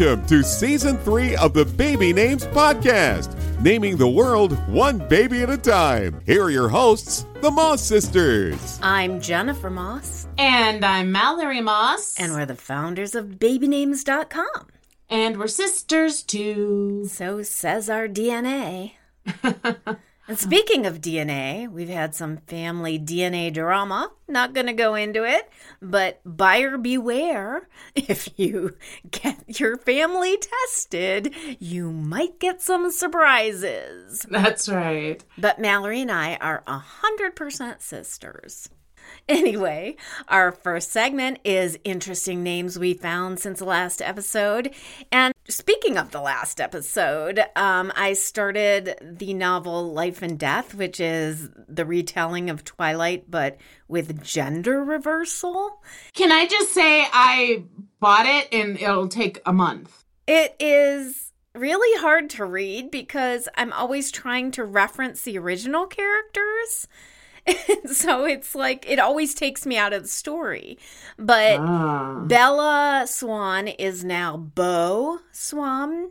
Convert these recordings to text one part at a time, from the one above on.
Welcome to season three of the Baby Names Podcast, naming the world one baby at a time. Here are your hosts, the Moss Sisters. I'm Jennifer Moss, And I'm Mallory Moss. and we're the founders of babynames.com. And we're sisters too. So says our DNA. and speaking of DNA, we've had some family DNA drama. Not going to go into it, but buyer beware. If you get your family tested, you might get some surprises. That's right. But Mallory and I are 100% sisters. Anyway, our first segment is interesting names we found since the last episode. And speaking of the last episode, um, I started the novel Life and Death, which is the retelling of Twilight, but with gender reversal. Can I just say I bought it and it'll take a month? It is really hard to read because I'm always trying to reference the original characters. so it's like it always takes me out of the story. But Ah. Bella Swan is now Beau Swan,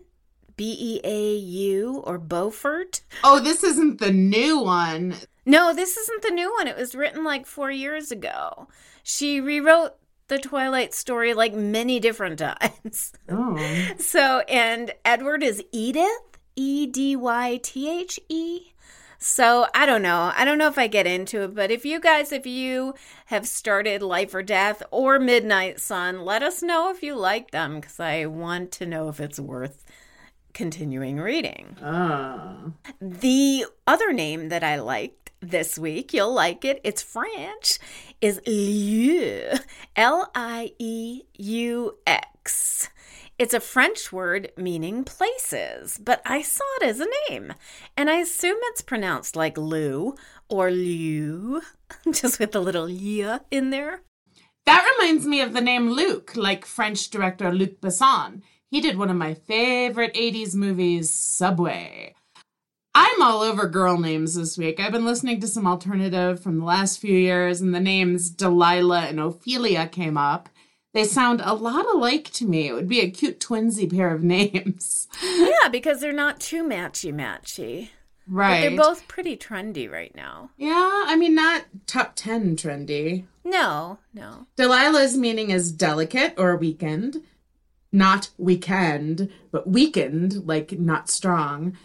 B E A U or Beaufort. Oh, this isn't the new one. No, this isn't the new one. It was written like four years ago. She rewrote the Twilight story like many different times. Oh. So, and Edward is Edith, E D Y T H E. So, I don't know. I don't know if I get into it, but if you guys, if you have started Life or Death or Midnight Sun, let us know if you like them because I want to know if it's worth continuing reading. Ah. The other name that I liked this week, you'll like it, it's French, is Lieux. L I E U X. It's a French word meaning places, but I saw it as a name, and I assume it's pronounced like Lou or Lieu, just with a little lieu in there. That reminds me of the name Luc, like French director Luc Besson. He did one of my favorite 80s movies, Subway. I'm all over girl names this week. I've been listening to some alternative from the last few years, and the names Delilah and Ophelia came up. They sound a lot alike to me. It would be a cute twinsy pair of names. Yeah, because they're not too matchy matchy. But Right. they're both pretty trendy right now. Yeah, I mean, not top 10 trendy. No, no. Delilah's meaning is delicate or weakened, not weekend, but weakened, like not strong.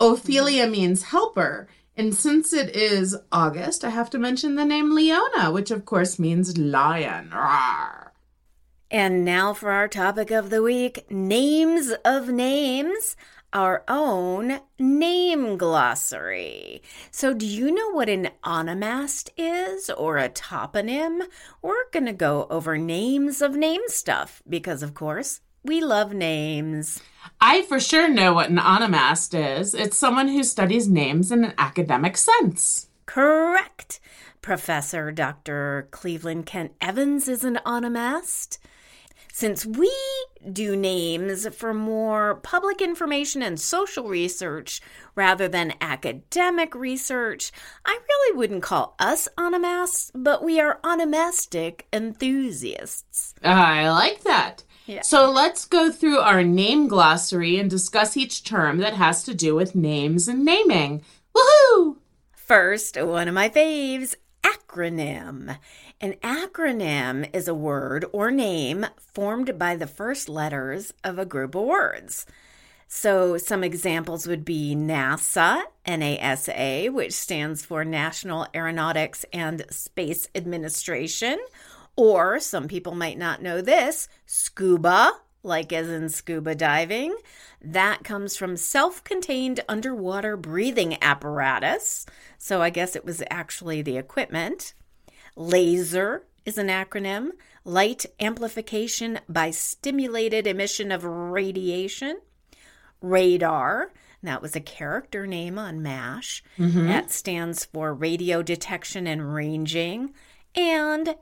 Ophelia mm-hmm. means helper. And since it is August, I have to mention the name Leona, which of course means lion. Rawr. And now for our topic of the week names of names, our own name glossary. So, do you know what an onomast is or a toponym? We're going to go over names of name stuff because, of course, we love names. I for sure know what an onomast is. It's someone who studies names in an academic sense. Correct. Professor Dr. Cleveland Kent Evans is an onomast. Since we do names for more public information and social research rather than academic research, I really wouldn't call us onomasts, but we are onomastic enthusiasts. I like that. Yeah. So let's go through our name glossary and discuss each term that has to do with names and naming. Woohoo! First, one of my faves acronym. An acronym is a word or name formed by the first letters of a group of words. So, some examples would be NASA, NASA, which stands for National Aeronautics and Space Administration. Or some people might not know this SCUBA, like as in scuba diving. That comes from self contained underwater breathing apparatus. So I guess it was actually the equipment. LASER is an acronym Light Amplification by Stimulated Emission of Radiation. Radar, that was a character name on MASH. Mm-hmm. That stands for Radio Detection and Ranging. And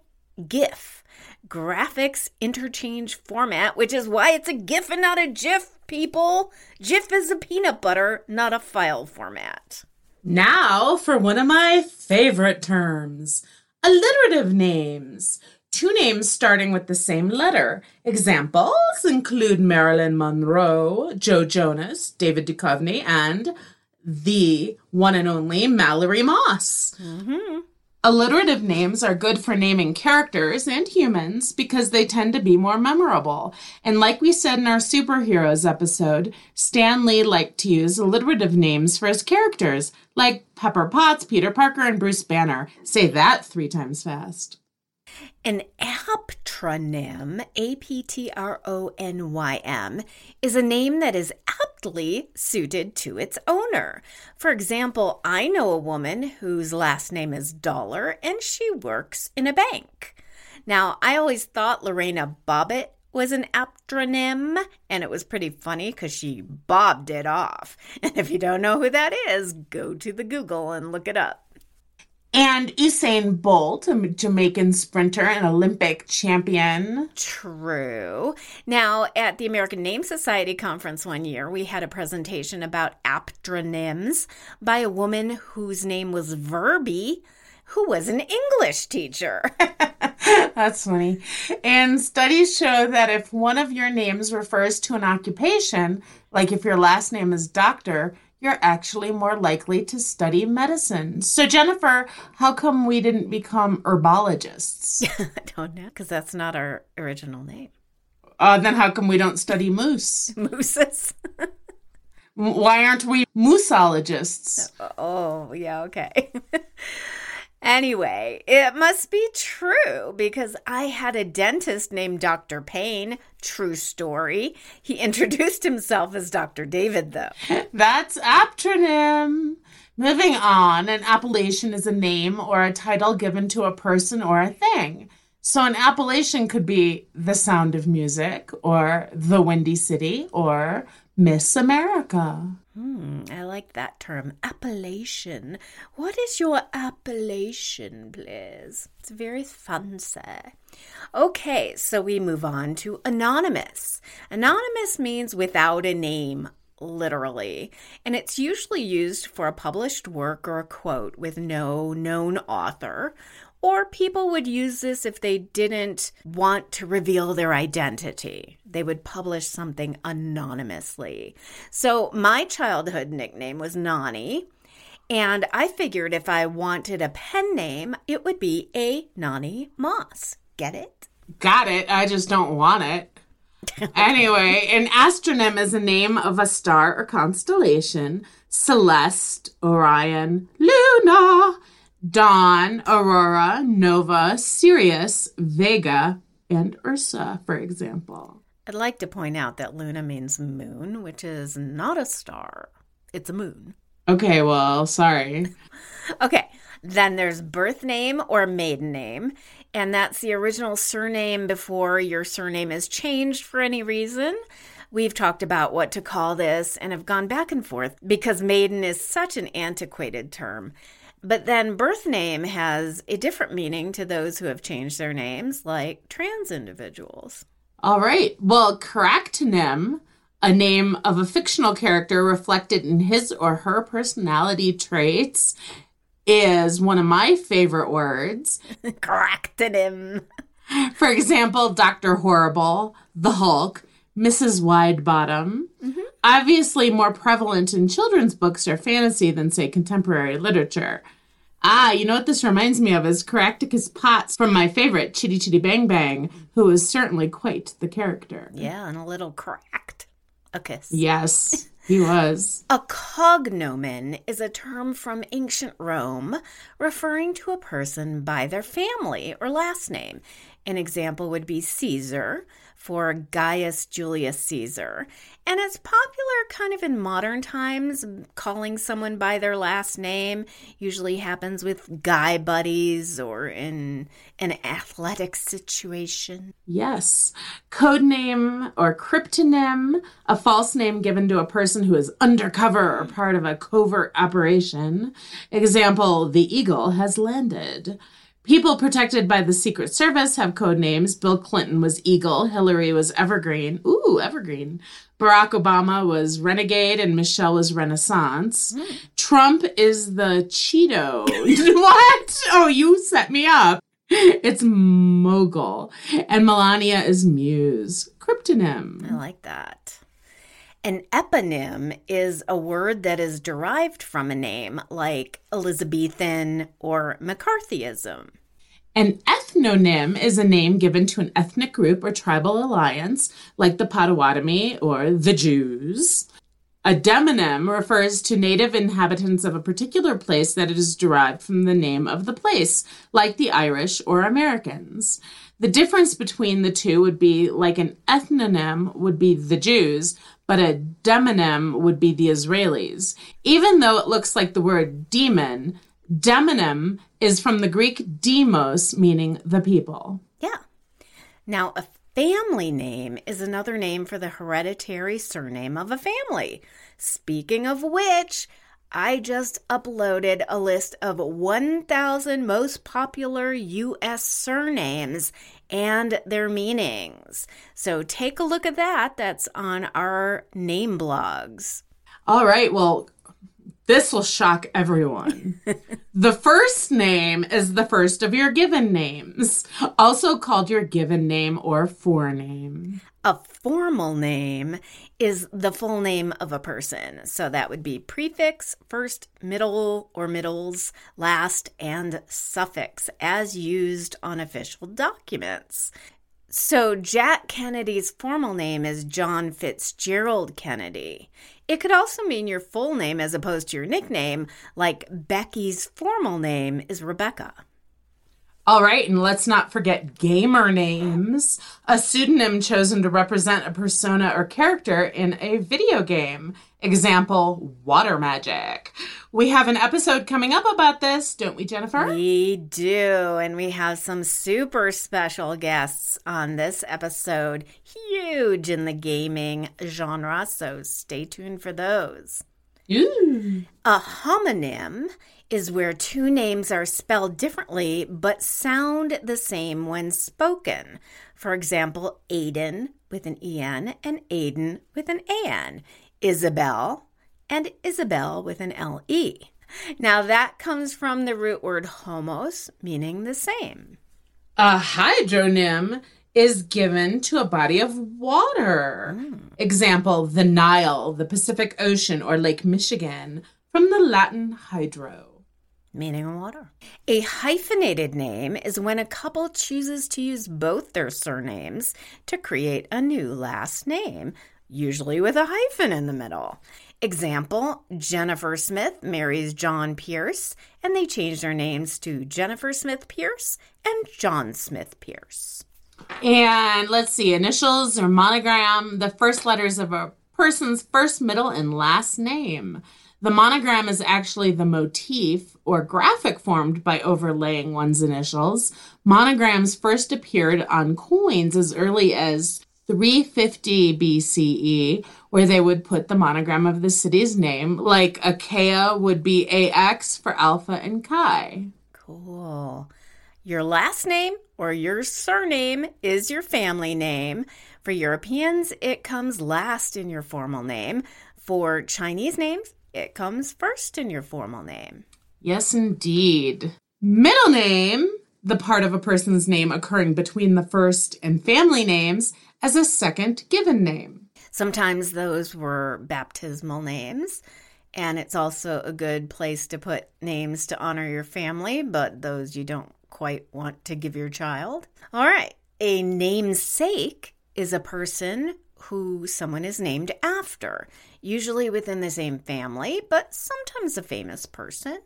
GIF, Graphics Interchange Format, which is why it's a GIF and not a GIF, people. Jif is a peanut butter, not a file format. Now for one of my favorite terms alliterative names. two names starting with the same letter. Examples include Marilyn Monroe, Joe Jonas, David Duchovny, and the one and only Mallory Moss. Mm-hmm. Alliterative names are good for naming characters and humans because they tend to be more memorable. And like we said in our superheroes episode, Stan Lee liked to use alliterative names for his characters, like Pepper Potts, Peter Parker, and Bruce Banner. Say that three times fast. An aptronym, A P T R O N Y M, is a name that is aptly suited to its owner. For example, I know a woman whose last name is Dollar and she works in a bank. Now, I always thought Lorena Bobbitt was an aptronym, and it was pretty funny because she bobbed it off. And if you don't know who that is, go to the Google and look it up. And Usain Bolt, a Jamaican sprinter and Olympic champion. True. Now, at the American Name Society conference one year, we had a presentation about aptronyms by a woman whose name was Verby, who was an English teacher. That's funny. And studies show that if one of your names refers to an occupation, like if your last name is doctor, you're actually more likely to study medicine. So, Jennifer, how come we didn't become herbologists? I don't know, because that's not our original name. Uh, then how come we don't study moose? Mooses. Why aren't we mooseologists? Oh, yeah, okay. Anyway, it must be true because I had a dentist named Dr. Payne. True story. He introduced himself as Dr. David, though. That's aptronym. Moving on, an appellation is a name or a title given to a person or a thing. So an appellation could be the sound of music or the Windy City or Miss America. Hmm, I like that term, appellation. What is your appellation, please? It's very fancy. Okay, so we move on to anonymous. Anonymous means without a name, literally, and it's usually used for a published work or a quote with no known author or people would use this if they didn't want to reveal their identity. They would publish something anonymously. So my childhood nickname was Nani. And I figured if I wanted a pen name, it would be a Nani Moss. Get it? Got it. I just don't want it. anyway, an astronym is a name of a star or constellation Celeste, Orion, Luna, Dawn, Aurora, Nova, Sirius, Vega, and Ursa, for example. I'd like to point out that Luna means moon, which is not a star, it's a moon. Okay, well, sorry. okay, then there's birth name or maiden name, and that's the original surname before your surname is changed for any reason. We've talked about what to call this and have gone back and forth because maiden is such an antiquated term. But then birth name has a different meaning to those who have changed their names, like trans individuals. All right. Well, charactonym, a name of a fictional character reflected in his or her personality traits, is one of my favorite words. charactonym. For example, Dr. Horrible, the Hulk, Mrs. Widebottom. Mm-hmm. Obviously, more prevalent in children's books or fantasy than, say, contemporary literature. Ah, you know what this reminds me of is Caractacus Potts from my favorite, Chitty Chitty Bang Bang, who is certainly quite the character. Yeah, and a little cracked. A kiss. Yes, he was. a cognomen is a term from ancient Rome referring to a person by their family or last name. An example would be Caesar, for Gaius Julius Caesar. And it's popular kind of in modern times. Calling someone by their last name usually happens with guy buddies or in an athletic situation. Yes. Code name or cryptonym, a false name given to a person who is undercover or part of a covert operation. Example, the eagle has landed. People protected by the Secret Service have code names. Bill Clinton was Eagle, Hillary was Evergreen. Ooh, Evergreen. Barack Obama was Renegade, and Michelle was Renaissance. Mm. Trump is the Cheeto. what? Oh, you set me up. it's mogul. And Melania is muse, cryptonym. I like that. An eponym is a word that is derived from a name, like Elizabethan or McCarthyism. An ethnonym is a name given to an ethnic group or tribal alliance, like the Potawatomi or the Jews. A demonym refers to native inhabitants of a particular place that is derived from the name of the place, like the Irish or Americans. The difference between the two would be like an ethnonym would be the Jews, but a demonym would be the Israelis. Even though it looks like the word demon, demonym is from the Greek demos, meaning the people. Yeah. Now, a family name is another name for the hereditary surname of a family. Speaking of which, I just uploaded a list of 1,000 most popular U.S. surnames and their meanings. So take a look at that. That's on our name blogs. All right. Well, this will shock everyone. the first name is the first of your given names, also called your given name or forename. A formal name is the full name of a person. So that would be prefix, first, middle or middles, last, and suffix as used on official documents. So Jack Kennedy's formal name is John Fitzgerald Kennedy. It could also mean your full name as opposed to your nickname, like Becky's formal name is Rebecca. All right, and let's not forget gamer names, a pseudonym chosen to represent a persona or character in a video game. Example, water magic. We have an episode coming up about this, don't we, Jennifer? We do, and we have some super special guests on this episode, huge in the gaming genre, so stay tuned for those. Ooh. A homonym is where two names are spelled differently but sound the same when spoken. For example, Aiden with an EN and Aiden with an AN. Isabel and Isabel with an LE. Now that comes from the root word homos, meaning the same. A hydronym is given to a body of water. Mm. Example, the Nile, the Pacific Ocean, or Lake Michigan, from the Latin hydro. Meaning water. A hyphenated name is when a couple chooses to use both their surnames to create a new last name, usually with a hyphen in the middle. Example Jennifer Smith marries John Pierce, and they change their names to Jennifer Smith Pierce and John Smith Pierce. And let's see, initials or monogram, the first letters of a person's first, middle, and last name. The monogram is actually the motif or graphic formed by overlaying one's initials. Monograms first appeared on coins as early as 350 BCE, where they would put the monogram of the city's name, like Achaia would be AX for Alpha and Chi. Cool. Your last name or your surname is your family name. For Europeans, it comes last in your formal name. For Chinese names, it comes first in your formal name. Yes, indeed. Middle name, the part of a person's name occurring between the first and family names, as a second given name. Sometimes those were baptismal names, and it's also a good place to put names to honor your family, but those you don't quite want to give your child. All right, a namesake is a person who someone is named after, usually within the same family, but sometimes a famous person.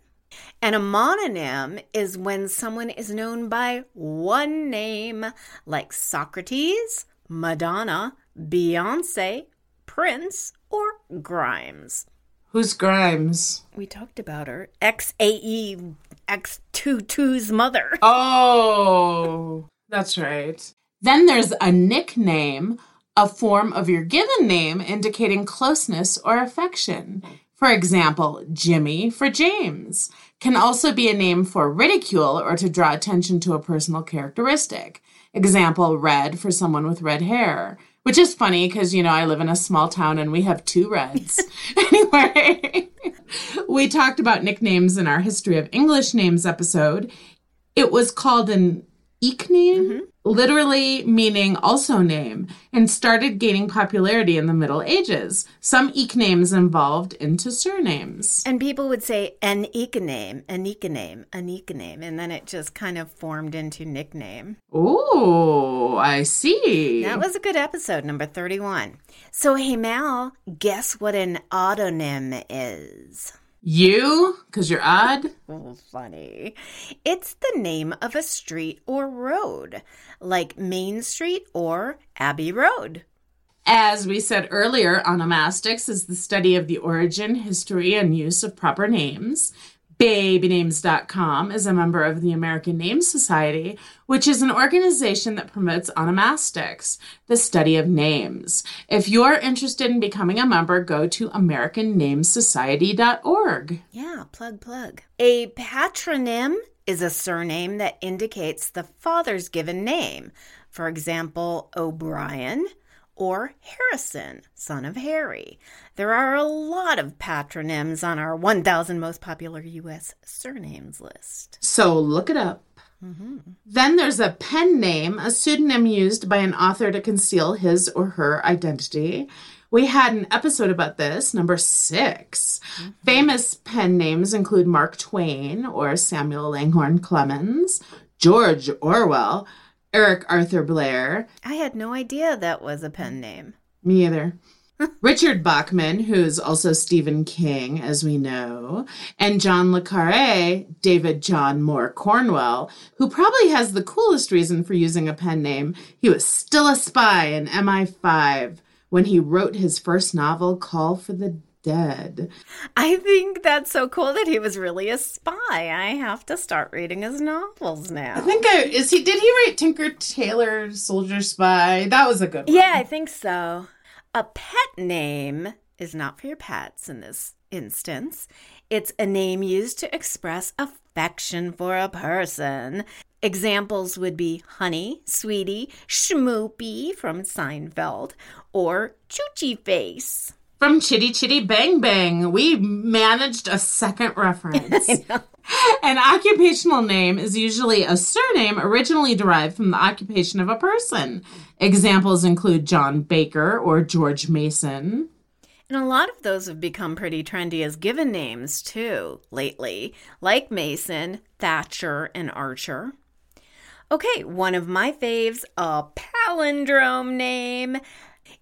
And a mononym is when someone is known by one name, like Socrates, Madonna, Beyonce, Prince, or Grimes. Who's Grimes? We talked about her. XAE X22's mother. Oh, that's right. Then there's a nickname, a form of your given name indicating closeness or affection. For example, Jimmy for James can also be a name for ridicule or to draw attention to a personal characteristic. Example, red for someone with red hair, which is funny because, you know, I live in a small town and we have two reds. anyway, we talked about nicknames in our History of English Names episode. It was called an ikname, mm-hmm. literally meaning also name, and started gaining popularity in the Middle Ages. Some iknames evolved into surnames. And people would say an name, an name, an name, and then it just kind of formed into nickname. Oh, I see. That was a good episode, number 31. So, hey, Mal, guess what an odonym is? You, because you're odd. Funny. It's the name of a street or road, like Main Street or Abbey Road. As we said earlier, onomastics is the study of the origin, history, and use of proper names. Babynames.com is a member of the American Name Society, which is an organization that promotes onomastics, the study of names. If you're interested in becoming a member, go to AmericanNamesSociety.org. Yeah, plug, plug. A patronym is a surname that indicates the father's given name. For example, O'Brien or Harrison, son of Harry. There are a lot of patronyms on our 1,000 most popular U.S. surnames list. So look it up. Mm-hmm. Then there's a pen name, a pseudonym used by an author to conceal his or her identity. We had an episode about this, number 6 mm-hmm. Famous pen names include Mark Twain or Samuel Langhorne Clemens, George Orwell, Eric Arthur Blair, I had no idea that was a pen name. me either. Richard Bachman, who's also Stephen King, as we know, and John Le Carre, David John Moore Cornwell, who probably has the coolest reason for using a pen name. He was still a spy in MI5 when he wrote his first novel, Call for the Dead. I think that's so cool that he was really a spy. I have to start reading his novels now. I think I is he did he write Tinker Tailor Soldier Spy? That was a good one. Yeah, I think so. A pet name is not for your pets in this instance. It's a name used to express affection for a person. Examples would be Honey, Sweetie, Schmoopy from Seinfeld, or Choochie Face. From Chitty Chitty Bang Bang, we managed a second reference. An occupational name is usually a surname originally derived from the occupation of a person. Examples include John Baker or George Mason. And a lot of those have become pretty trendy as given names too lately, like Mason, Thatcher, and Archer. Okay, one of my faves, a palindrome name.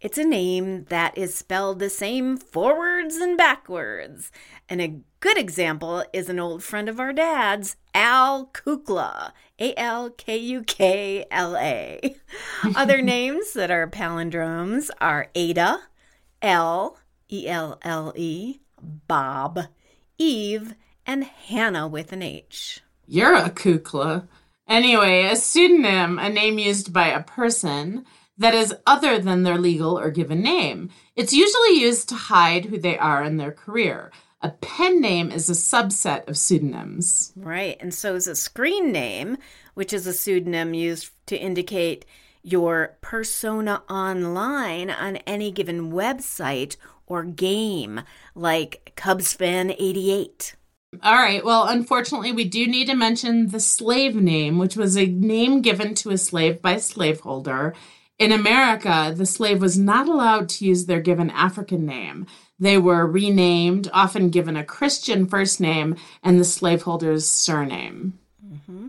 It's a name that is spelled the same forwards and backwards. And a good example is an old friend of our dad's, Al Kukla. A L K U K L A. Other names that are palindromes are Ada, L, E L L E, Bob, Eve, and Hannah with an H. You're a kukla. Anyway, a pseudonym, a name used by a person that is other than their legal or given name. It's usually used to hide who they are in their career. A pen name is a subset of pseudonyms. Right, and so is a screen name, which is a pseudonym used to indicate your persona online on any given website or game, like CubsFan88. All right. Well, unfortunately, we do need to mention the slave name, which was a name given to a slave by a slaveholder. In America, the slave was not allowed to use their given African name. They were renamed, often given a Christian first name and the slaveholder's surname. Mm-hmm.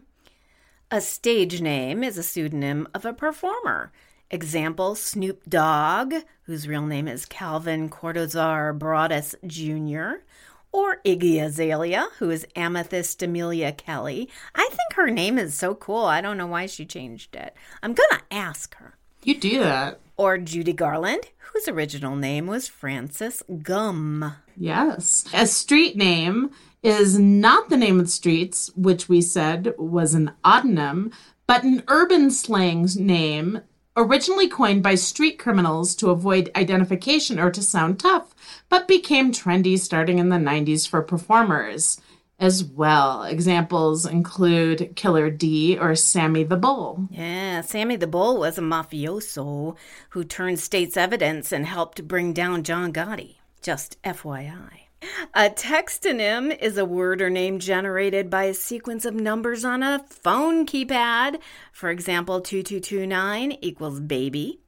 A stage name is a pseudonym of a performer. Example Snoop Dogg, whose real name is Calvin Cordozar Broadus Jr., or Iggy Azalea, who is Amethyst Amelia Kelly. I think her name is so cool. I don't know why she changed it. I'm going to ask her. You do that. Or Judy Garland, whose original name was Frances Gumm. Yes. A street name is not the name of the streets, which we said was an odonym, but an urban slang name originally coined by street criminals to avoid identification or to sound tough, but became trendy starting in the 90s for performers as well. Examples include Killer D or Sammy the Bull. Yeah, Sammy the Bull was a mafioso who turned state's evidence and helped bring down John Gotti. Just FYI. A textonym is a word or name generated by a sequence of numbers on a phone keypad. For example, 2229 equals baby.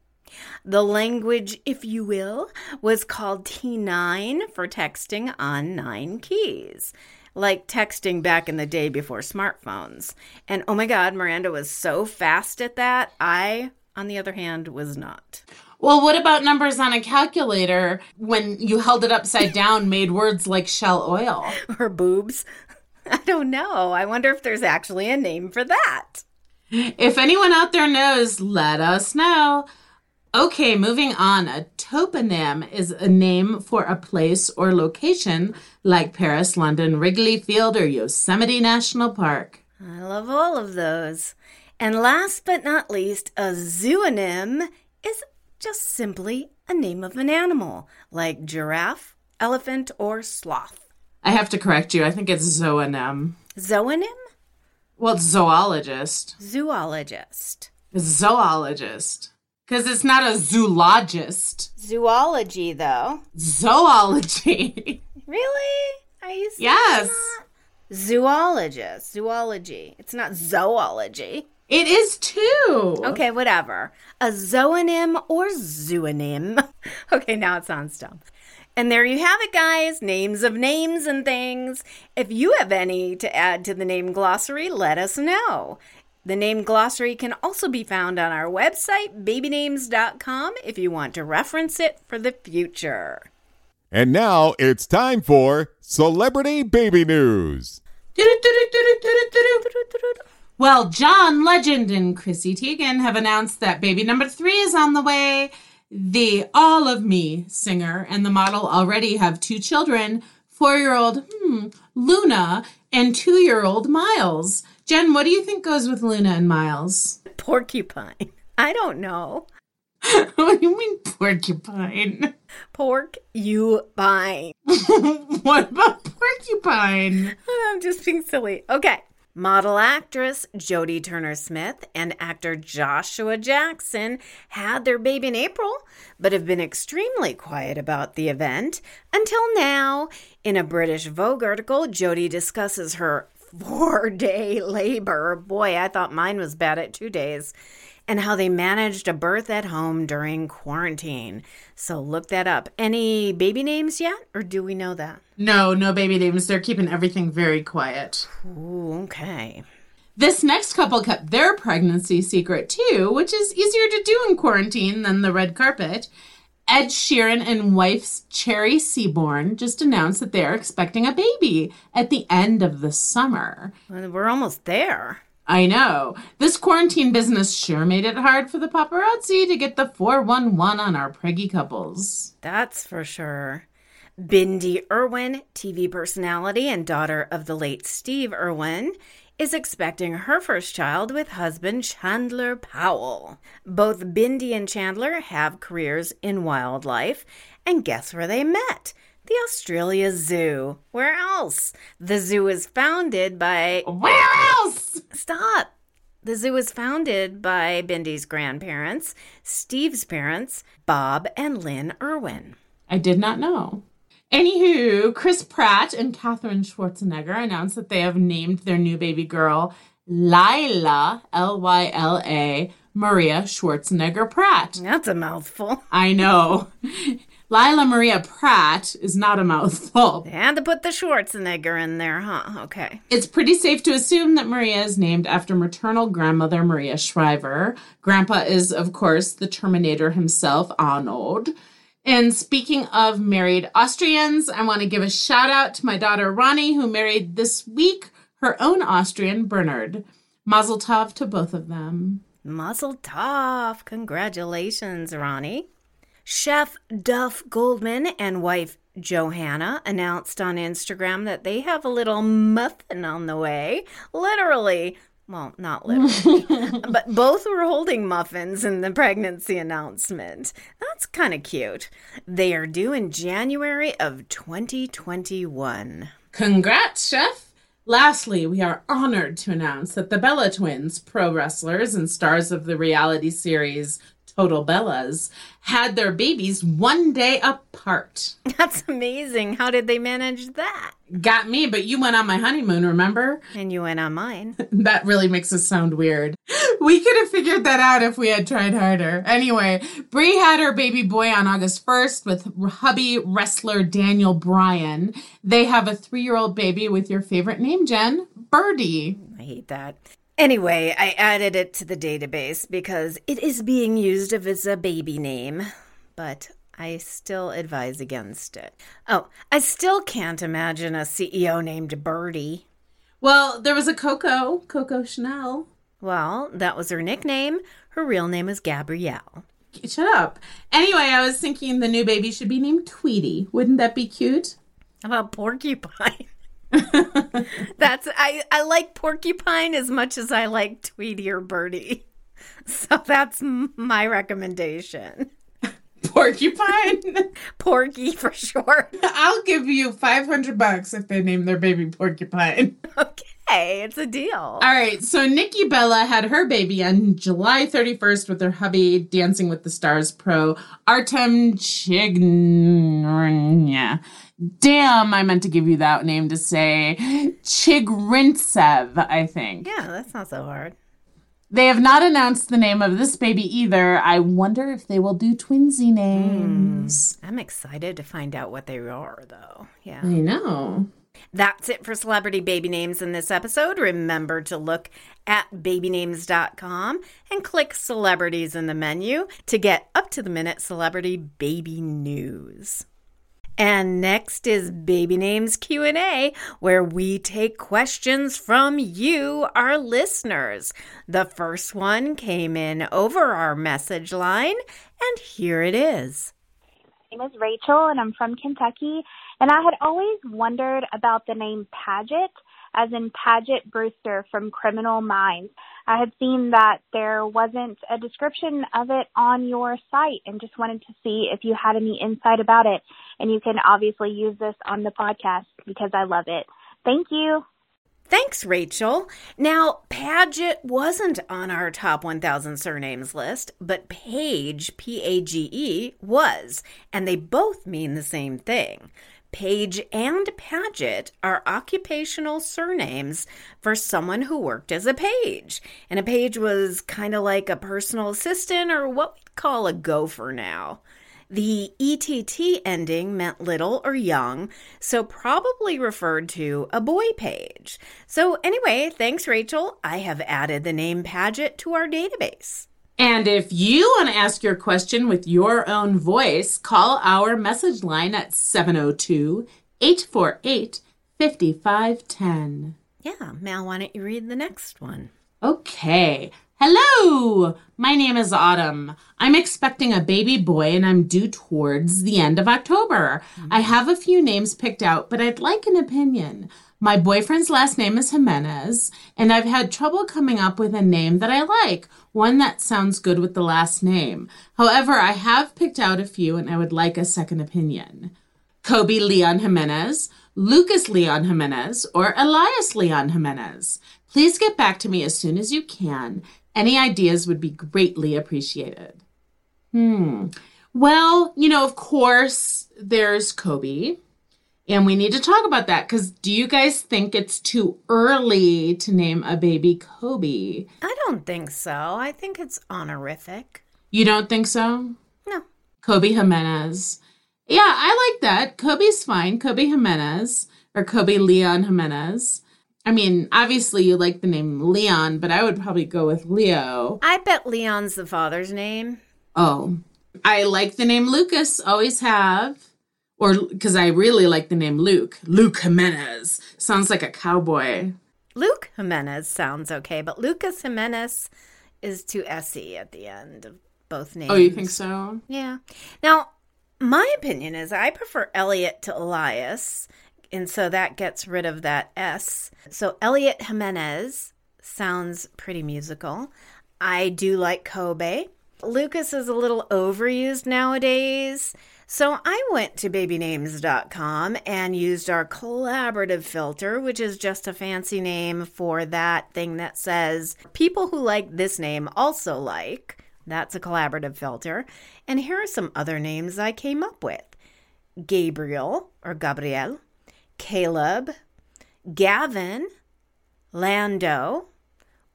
The language, if you will, was called T9 for texting on nine keys, like texting back in the day before smartphones. And oh my God, Miranda was so fast at that. I, on the other hand, was not. Well, what about numbers on a calculator when you held it upside down, made words like shell oil? Or boobs? I don't know. I wonder if there's actually a name for that. If anyone out there knows, let us know. Okay, moving on. A toponym is a name for a place or location like Paris, London, Wrigley Field, or Yosemite National Park. I love all of those. And last but not least, a zoonym is just simply a name of an animal, like giraffe, elephant, or sloth. I have to correct you. I think it's zoonym. Zoonym? Well, it's zoologist. Zoologist. Zoologist. Because it's not a zoologist. Zoology, though. Zoology. Really? Are you Yes. Zoologist. Zoology. It's not zoology. it is too. Okay, whatever. A zoonym or zoonym. okay, now it sounds dumb. And there you have it, guys. Names of names and things. If you have any to add to the name glossary, let us know. The name glossary can also be found on our website, babynames.com, if you want to reference it for the future. And now it's time for Celebrity Baby News. Well, John Legend and Chrissy Teigen have announced that baby number three is on the way. The All of Me singer and the model already have two children four year old hmm, Luna and two year old Miles. Jen, what do you think goes with Luna and Miles? Porcupine. I don't know. what do you mean porcupine? Pork you pine. what about porcupine? I'm just being silly. Okay. Model actress Jodie Turner Smith and actor Joshua Jackson had their baby in April, but have been extremely quiet about the event until now. In a British Vogue article, Jodie discusses her four day labor. Boy, I thought mine was bad at two days. And how they managed a birth at home during quarantine. So look that up. Any baby names yet, or do we know that? No, no baby names. They're keeping everything very quiet. Ooh, okay. This next couple kept their pregnancy secret too, which is easier to do in quarantine than the red carpet. Ed Sheeran and wife's Cherry Seaborn just announced that they are expecting a baby at the end of the summer. We're almost there. I know. This quarantine business sure made it hard for the paparazzi to get the 411 on our preggy couples. That's for sure. Bindi Irwin, TV personality and daughter of the late Steve Irwin, is expecting her first child with husband Chandler Powell. Both Bindi and Chandler have careers in wildlife, and guess where they met? The Australia Zoo. Where else? The zoo is founded by. Where else? Stop! The zoo was founded by Bindi's grandparents, Steve's parents, Bob and Lynn Irwin. I did not know. Anywho, Chris Pratt and Katherine Schwarzenegger announced that they have named their new baby girl Lyla, L Y L A, Maria Schwarzenegger Pratt. That's a mouthful. I know. Lyla Maria Pratt is not a mouthful. They had to put the Schwarzenegger in there, huh? Okay. It's pretty safe to assume that Maria is named after maternal grandmother Maria Shriver. Grandpa is, of course, the Terminator himself, Arnold. And speaking of married Austrians, I want to give a shout out to my daughter Ronnie, who married this week her own Austrian, Bernard. Mazel tov to both of them. Muzzle tov. Congratulations, Ronnie. Chef Duff Goldman and wife Johanna announced on Instagram that they have a little muffin on the way. Literally. Well, not literally, but both were holding muffins in the pregnancy announcement. That's kind of cute. They are due in January of 2021. Congrats, Chef! Lastly, we are honored to announce that the Bella Twins, pro wrestlers and stars of the reality series Total Bellas, had their babies one day apart. That's amazing. How did they manage that? Got me, but you went on my honeymoon, remember? And you went on mine. that really makes us sound weird. We could have figured that out if we had tried harder. Anyway, Brie had her baby boy on August 1st with hubby wrestler Daniel Bryan. They have a three year old baby with your favorite name, Jen, Birdie. I hate that. Anyway, I added it to the database because it is being used as a baby name, but I still advise against it. Oh, I still can't imagine a CEO named Birdie. Well, there was a Coco, Coco Chanel. Well, that was her nickname. Her real name is Gabrielle. Shut up. Anyway, I was thinking the new baby should be named Tweety. Wouldn't that be cute? How about Porcupine? That's I, I like porcupine as much as I like Tweety or Birdie. So that's my recommendation. Porcupine? Porky for short. I'll give you 500 bucks if they name their baby Porcupine. Okay, it's a deal. All right, so Nikki Bella had her baby on July 31st with her hubby Dancing with the Stars pro Artem Chignya. Damn, I meant to give you that name to say Chigvintsev, I think. Yeah, that's not so hard. They have not announced the name of this baby either. I wonder if they will do twinsy names. Mm, I'm excited to find out what they are, though. Yeah. I know. That's it for celebrity baby names in this episode. Remember to look at babynames.com and click celebrities in the menu to get up to the minute celebrity baby news. And next is Baby Names Q&A where we take questions from you our listeners. The first one came in over our message line and here it is. My name is Rachel and I'm from Kentucky and I had always wondered about the name Paget as in Paget Brewster from Criminal Minds. I had seen that there wasn't a description of it on your site and just wanted to see if you had any insight about it. And you can obviously use this on the podcast because I love it. Thank you. Thanks, Rachel. Now, Paget wasn't on our top 1,000 surnames list, but Page, P A G E, was, and they both mean the same thing. Page and Paget are occupational surnames for someone who worked as a page. And a page was kind of like a personal assistant or what we'd call a gopher now. The ETT ending meant little or young, so probably referred to a boy page. So, anyway, thanks, Rachel. I have added the name Paget to our database. And if you want to ask your question with your own voice, call our message line at 702 848 5510. Yeah, Mal, why don't you read the next one? Okay. Hello! My name is Autumn. I'm expecting a baby boy and I'm due towards the end of October. Mm-hmm. I have a few names picked out, but I'd like an opinion. My boyfriend's last name is Jimenez, and I've had trouble coming up with a name that I like, one that sounds good with the last name. However, I have picked out a few and I would like a second opinion. Kobe Leon Jimenez, Lucas Leon Jimenez, or Elias Leon Jimenez. Please get back to me as soon as you can. Any ideas would be greatly appreciated. Hmm. Well, you know, of course, there's Kobe. And we need to talk about that because do you guys think it's too early to name a baby Kobe? I don't think so. I think it's honorific. You don't think so? No. Kobe Jimenez. Yeah, I like that. Kobe's fine. Kobe Jimenez or Kobe Leon Jimenez. I mean, obviously you like the name Leon, but I would probably go with Leo. I bet Leon's the father's name. Oh. I like the name Lucas, always have or because I really like the name Luke. Luke Jimenez sounds like a cowboy. Luke Jimenez sounds okay, but Lucas Jimenez is too SE at the end of both names. Oh, you think so? Yeah. Now, my opinion is I prefer Elliot to Elias, and so that gets rid of that S. So Elliot Jimenez sounds pretty musical. I do like Kobe. Lucas is a little overused nowadays. So I went to babynames.com and used our collaborative filter, which is just a fancy name for that thing that says people who like this name also like, That's a collaborative filter. And here are some other names I came up with Gabriel or Gabriel, Caleb, Gavin, Lando,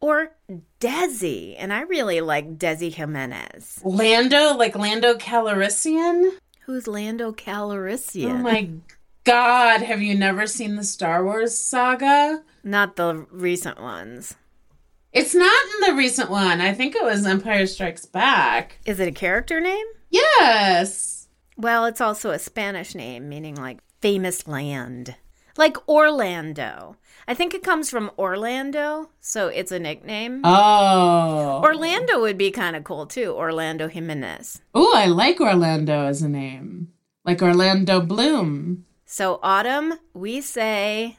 or Desi. And I really like Desi Jimenez. Lando, like Lando Calrissian? Who's Lando Calrissian? Oh my god, have you never seen the Star Wars saga? Not the recent ones. It's not in the recent one. I think it was Empire Strikes Back. Is it a character name? Yes. Well, it's also a Spanish name, meaning like famous land. Like Orlando. I think it comes from Orlando, so it's a nickname. Oh. Orlando would be kind of cool too. Orlando Jimenez. Oh, I like Orlando as a name. Like Orlando Bloom. So, Autumn, we say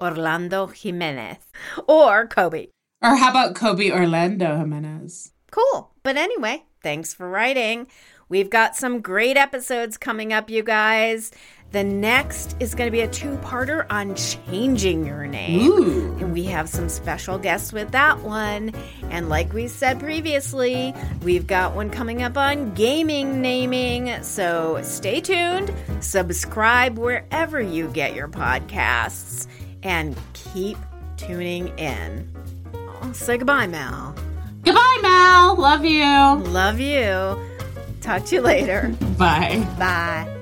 Orlando Jimenez or Kobe. Or how about Kobe Orlando Jimenez? Cool. But anyway, thanks for writing. We've got some great episodes coming up, you guys. The next is going to be a two parter on changing your name. Ooh. And we have some special guests with that one. And like we said previously, we've got one coming up on gaming naming. So stay tuned, subscribe wherever you get your podcasts, and keep tuning in. Oh, say goodbye, Mal. Goodbye, Mal. Love you. Love you. Talk to you later. Bye. Bye.